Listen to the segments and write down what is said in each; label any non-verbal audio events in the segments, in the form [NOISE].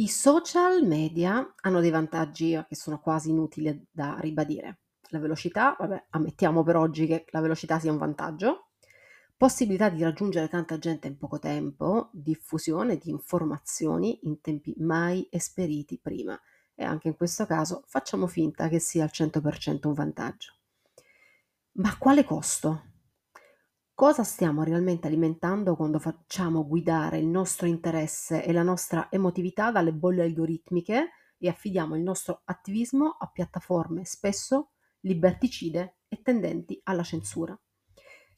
I social media hanno dei vantaggi che sono quasi inutili da ribadire. La velocità, vabbè, ammettiamo per oggi che la velocità sia un vantaggio, possibilità di raggiungere tanta gente in poco tempo, diffusione di informazioni in tempi mai esperiti prima e anche in questo caso facciamo finta che sia al 100% un vantaggio. Ma quale costo? Cosa stiamo realmente alimentando quando facciamo guidare il nostro interesse e la nostra emotività dalle bolle algoritmiche e affidiamo il nostro attivismo a piattaforme spesso liberticide e tendenti alla censura?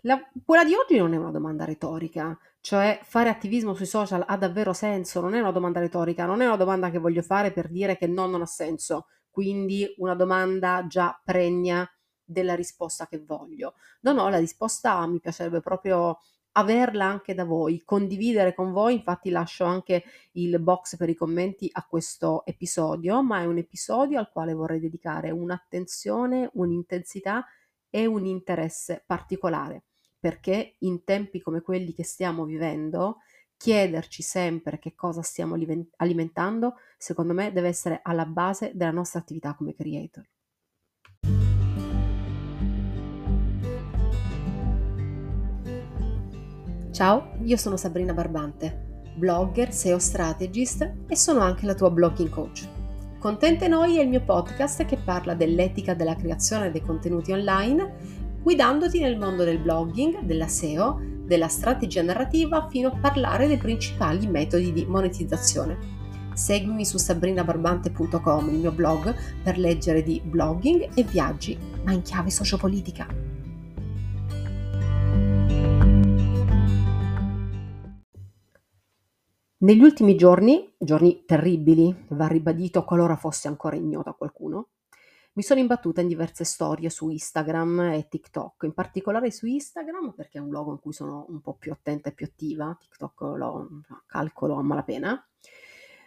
La, quella di oggi non è una domanda retorica, cioè fare attivismo sui social ha davvero senso? Non è una domanda retorica, non è una domanda che voglio fare per dire che no, non ha senso. Quindi una domanda già pregna della risposta che voglio. No, no, la risposta mi piacerebbe proprio averla anche da voi, condividere con voi, infatti lascio anche il box per i commenti a questo episodio, ma è un episodio al quale vorrei dedicare un'attenzione, un'intensità e un interesse particolare, perché in tempi come quelli che stiamo vivendo, chiederci sempre che cosa stiamo alimentando, secondo me deve essere alla base della nostra attività come creator. Ciao, io sono Sabrina Barbante, blogger, SEO strategist e sono anche la tua blogging coach. Contente Noi è il mio podcast che parla dell'etica della creazione dei contenuti online, guidandoti nel mondo del blogging, della SEO, della strategia narrativa fino a parlare dei principali metodi di monetizzazione. Seguimi su sabrinabarbante.com, il mio blog, per leggere di blogging e viaggi, ma in chiave sociopolitica. Negli ultimi giorni, giorni terribili, va ribadito qualora fosse ancora ignoto a qualcuno, mi sono imbattuta in diverse storie su Instagram e TikTok, in particolare su Instagram perché è un luogo in cui sono un po' più attenta e più attiva, TikTok lo calcolo a malapena.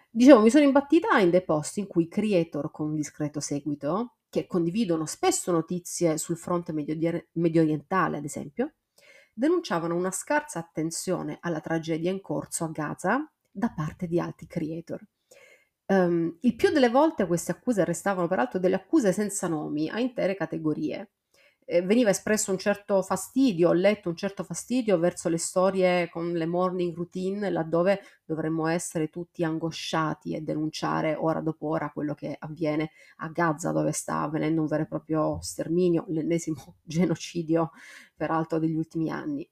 Dicevo, mi sono imbattuta in dei post in cui creator con un discreto seguito, che condividono spesso notizie sul fronte medio, medio orientale, ad esempio, denunciavano una scarsa attenzione alla tragedia in corso a Gaza da parte di altri creator. Um, il più delle volte queste accuse restavano peraltro delle accuse senza nomi a intere categorie. Eh, veniva espresso un certo fastidio, ho letto un certo fastidio verso le storie con le morning routine, laddove dovremmo essere tutti angosciati e denunciare ora dopo ora quello che avviene a Gaza, dove sta avvenendo un vero e proprio sterminio, l'ennesimo [LAUGHS] genocidio peraltro degli ultimi anni.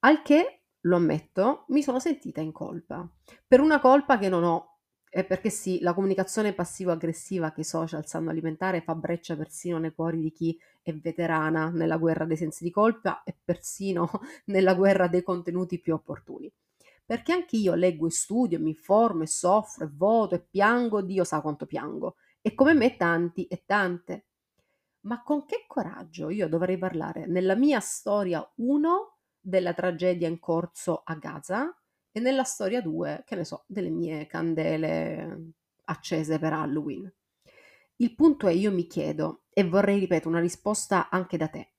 Al che lo ammetto, mi sono sentita in colpa. Per una colpa che non ho, e perché sì, la comunicazione passivo-aggressiva che i social sanno alimentare fa breccia persino nei cuori di chi è veterana nella guerra dei sensi di colpa e persino [LAUGHS] nella guerra dei contenuti più opportuni. Perché anche io leggo e studio, mi informo e soffro e voto e piango, Dio sa quanto piango. E come me tanti e tante. Ma con che coraggio io dovrei parlare nella mia storia uno della tragedia in corso a Gaza e nella storia 2, che ne so, delle mie candele accese per Halloween. Il punto è, io mi chiedo, e vorrei, ripeto, una risposta anche da te.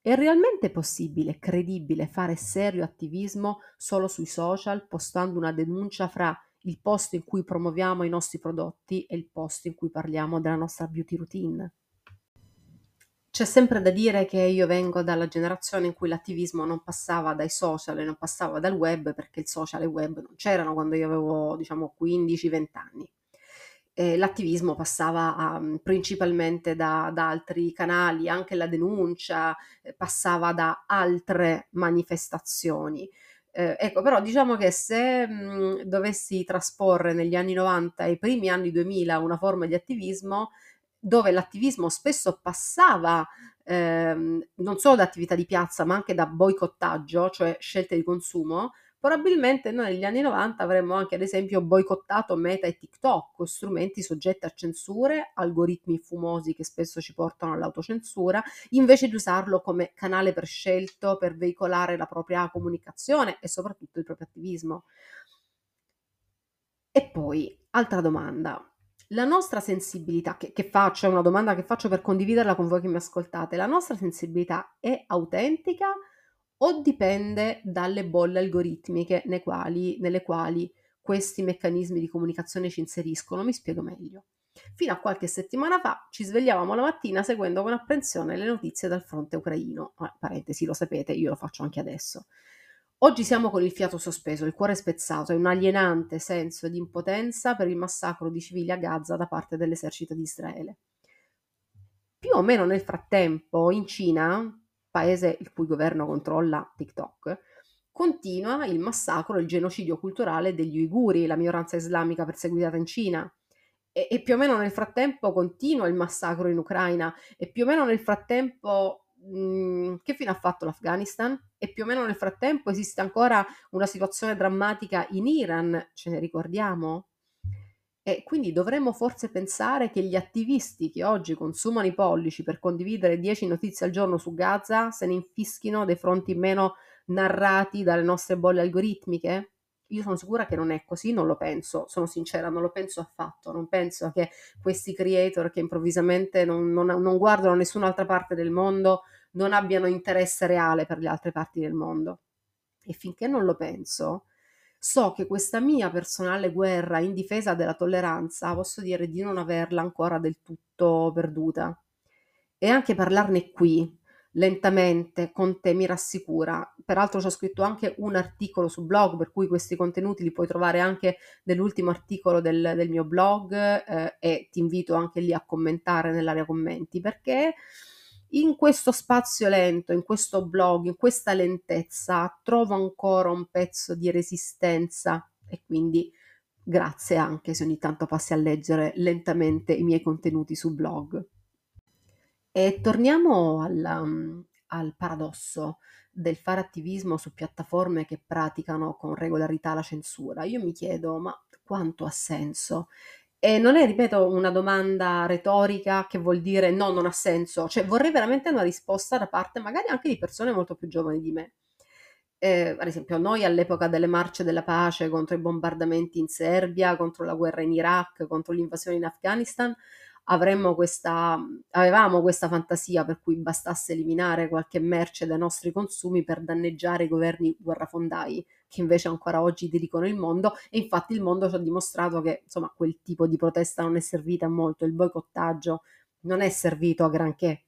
È realmente possibile, credibile, fare serio attivismo solo sui social, postando una denuncia fra il posto in cui promuoviamo i nostri prodotti e il posto in cui parliamo della nostra beauty routine? C'è sempre da dire che io vengo dalla generazione in cui l'attivismo non passava dai social e non passava dal web perché il social e il web non c'erano quando io avevo diciamo 15-20 anni. E l'attivismo passava mm, principalmente da, da, altri canali, anche la denuncia eh, passava da altre manifestazioni. Eh, ecco, però diciamo che se mh, dovessi trasporre negli anni 90 e i primi anni 2000 una forma di attivismo, dove l'attivismo spesso passava ehm, non solo da attività di piazza, ma anche da boicottaggio, cioè scelte di consumo, probabilmente noi negli anni 90 avremmo anche ad esempio boicottato Meta e TikTok, strumenti soggetti a censure, algoritmi fumosi che spesso ci portano all'autocensura, invece di usarlo come canale prescelto per veicolare la propria comunicazione e soprattutto il proprio attivismo. E poi, altra domanda, la nostra sensibilità, che, che faccio, è una domanda che faccio per condividerla con voi che mi ascoltate, la nostra sensibilità è autentica o dipende dalle bolle algoritmiche quali, nelle quali questi meccanismi di comunicazione ci inseriscono? Mi spiego meglio. Fino a qualche settimana fa ci svegliavamo la mattina seguendo con apprensione le notizie dal fronte ucraino. Eh, parentesi, lo sapete, io lo faccio anche adesso. Oggi siamo con il fiato sospeso, il cuore spezzato e un alienante senso di impotenza per il massacro di civili a Gaza da parte dell'esercito di Israele. Più o meno nel frattempo, in Cina, paese il cui governo controlla TikTok, continua il massacro e il genocidio culturale degli uiguri, la minoranza islamica perseguitata in Cina. E, e, più o meno nel frattempo continua il massacro in Ucraina e più o meno nel frattempo Mhmm, che fine ha fatto l'Afghanistan? E più o meno nel frattempo esiste ancora una situazione drammatica in Iran, ce ne ricordiamo? E quindi dovremmo forse pensare che gli attivisti che oggi consumano i pollici per condividere 10 notizie al giorno su Gaza se ne infischino dei fronti meno narrati dalle nostre bolle algoritmiche? Io sono sicura che non è così, non lo penso, sono sincera, non lo penso affatto, non penso che questi creator che improvvisamente non, non, non guardano nessun'altra parte del mondo non abbiano interesse reale per le altre parti del mondo. E finché non lo penso, so che questa mia personale guerra in difesa della tolleranza posso dire di non averla ancora del tutto perduta. E anche parlarne qui, lentamente con te mi rassicura. Peraltro ci scritto anche un articolo su blog, per cui questi contenuti li puoi trovare anche nell'ultimo articolo del, del mio blog eh, e ti invito anche lì a commentare nell'area commenti, perché in questo spazio lento, in questo blog, in questa lentezza, trovo ancora un pezzo di resistenza e quindi grazie anche se ogni tanto passi a leggere lentamente i miei contenuti su blog. E torniamo al, um, al paradosso del fare attivismo su piattaforme che praticano con regolarità la censura. Io mi chiedo, ma quanto ha senso? E non è, ripeto, una domanda retorica che vuol dire no, non ha senso, cioè vorrei veramente una risposta da parte magari anche di persone molto più giovani di me. Eh, ad esempio, noi all'epoca delle marce della pace contro i bombardamenti in Serbia, contro la guerra in Iraq, contro l'invasione in Afghanistan, avremmo questa, avevamo questa fantasia per cui bastasse eliminare qualche merce dai nostri consumi per danneggiare i governi guerrafondai che invece ancora oggi dirigono il mondo e infatti il mondo ci ha dimostrato che insomma quel tipo di protesta non è servita molto, il boicottaggio non è servito a granché.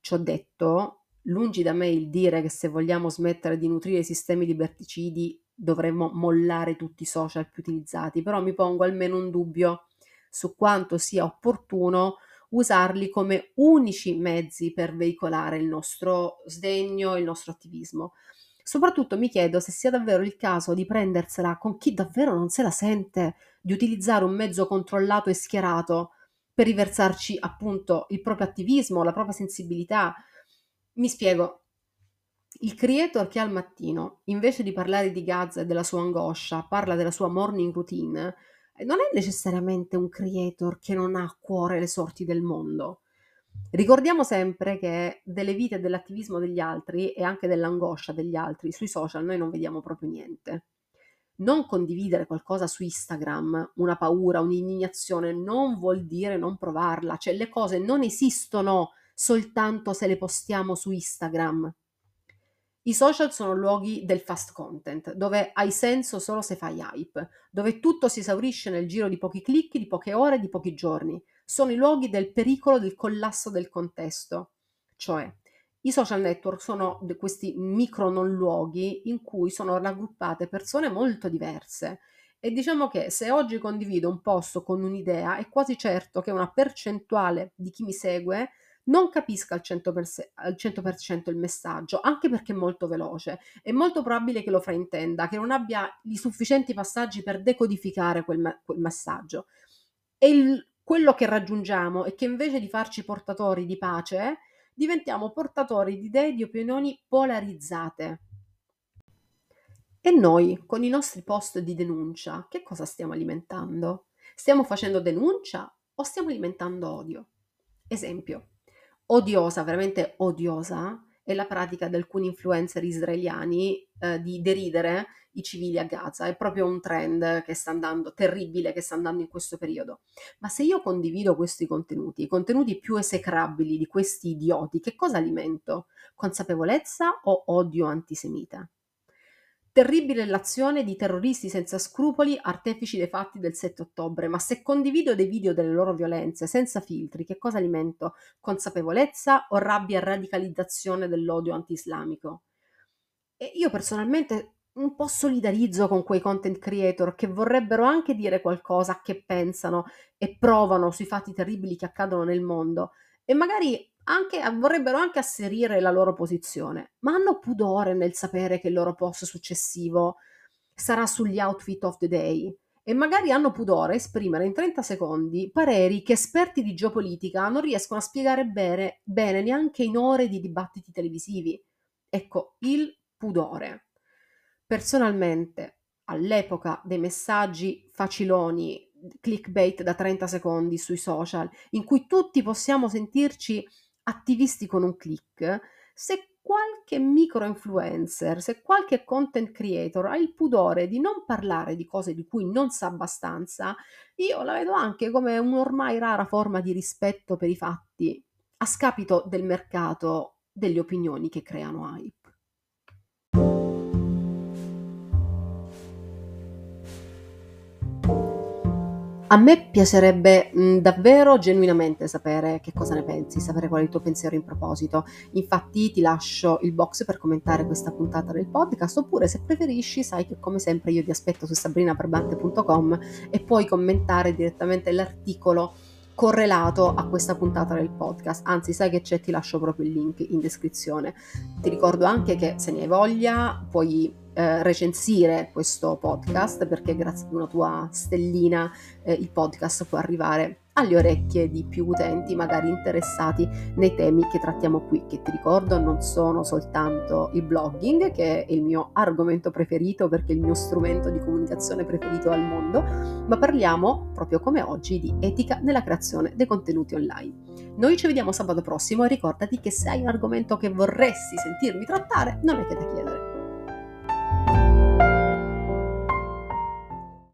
Ci ho detto, lungi da me il dire che se vogliamo smettere di nutrire i sistemi liberticidi dovremmo mollare tutti i social più utilizzati, però mi pongo almeno un dubbio su quanto sia opportuno usarli come unici mezzi per veicolare il nostro sdegno, il nostro attivismo. Soprattutto mi chiedo se sia davvero il caso di prendersela con chi davvero non se la sente di utilizzare un mezzo controllato e schierato per riversarci appunto il proprio attivismo, la propria sensibilità. Mi spiego. Il creator che al mattino, invece di parlare di Gaza e della sua angoscia, parla della sua morning routine, non è necessariamente un creator che non ha a cuore le sorti del mondo. Ricordiamo sempre che delle vite e dell'attivismo degli altri e anche dell'angoscia degli altri sui social noi non vediamo proprio niente. Non condividere qualcosa su Instagram, una paura, un'indignazione, non vuol dire non provarla, cioè le cose non esistono soltanto se le postiamo su Instagram. I social sono luoghi del fast content, dove hai senso solo se fai hype, dove tutto si esaurisce nel giro di pochi clic, di poche ore, di pochi giorni. Sono i luoghi del pericolo del collasso del contesto. Cioè, i social network sono questi micro non luoghi in cui sono raggruppate persone molto diverse. E diciamo che se oggi condivido un post con un'idea, è quasi certo che una percentuale di chi mi segue non capisca al 100%, al 100% il messaggio, anche perché è molto veloce. È molto probabile che lo fraintenda, che non abbia i sufficienti passaggi per decodificare quel, quel messaggio. E il, quello che raggiungiamo è che invece di farci portatori di pace, diventiamo portatori di idee e di opinioni polarizzate. E noi, con i nostri post di denuncia, che cosa stiamo alimentando? Stiamo facendo denuncia o stiamo alimentando odio? Esempio, odiosa, veramente odiosa, è la pratica di alcuni influencer israeliani eh, di deridere i civili a Gaza. È proprio un trend che sta andando, terribile, che sta andando in questo periodo. Ma se io condivido questi contenuti, i contenuti più esecrabili di questi idioti, che cosa alimento? Consapevolezza o odio antisemita? Terribile l'azione di terroristi senza scrupoli, artefici dei fatti del 7 ottobre, ma se condivido dei video delle loro violenze senza filtri, che cosa alimento? Consapevolezza o rabbia e radicalizzazione dell'odio anti-islamico? E io personalmente un po' solidarizzo con quei content creator che vorrebbero anche dire qualcosa che pensano e provano sui fatti terribili che accadono nel mondo e magari anche, vorrebbero anche asserire la loro posizione, ma hanno pudore nel sapere che il loro post successivo sarà sugli outfit of the day e magari hanno pudore a esprimere in 30 secondi pareri che esperti di geopolitica non riescono a spiegare bene, bene neanche in ore di dibattiti televisivi. Ecco, il pudore. Personalmente, all'epoca dei messaggi faciloni, clickbait da 30 secondi sui social, in cui tutti possiamo sentirci attivisti con un click, se qualche micro influencer, se qualche content creator ha il pudore di non parlare di cose di cui non sa abbastanza, io la vedo anche come un'ormai rara forma di rispetto per i fatti, a scapito del mercato delle opinioni che creano hype. A me piacerebbe mh, davvero genuinamente sapere che cosa ne pensi, sapere qual è il tuo pensiero in proposito. Infatti ti lascio il box per commentare questa puntata del podcast oppure se preferisci sai che come sempre io ti aspetto su sabrinabarbante.com e puoi commentare direttamente l'articolo correlato a questa puntata del podcast. Anzi, sai che c'è, ti lascio proprio il link in descrizione. Ti ricordo anche che se ne hai voglia puoi eh, recensire questo podcast perché grazie ad una tua stellina eh, il podcast può arrivare alle orecchie di più utenti magari interessati nei temi che trattiamo qui, che ti ricordo non sono soltanto il blogging, che è il mio argomento preferito perché è il mio strumento di comunicazione preferito al mondo, ma parliamo proprio come oggi di etica nella creazione dei contenuti online. Noi ci vediamo sabato prossimo e ricordati che se hai un argomento che vorresti sentirmi trattare, non è che da chiedere.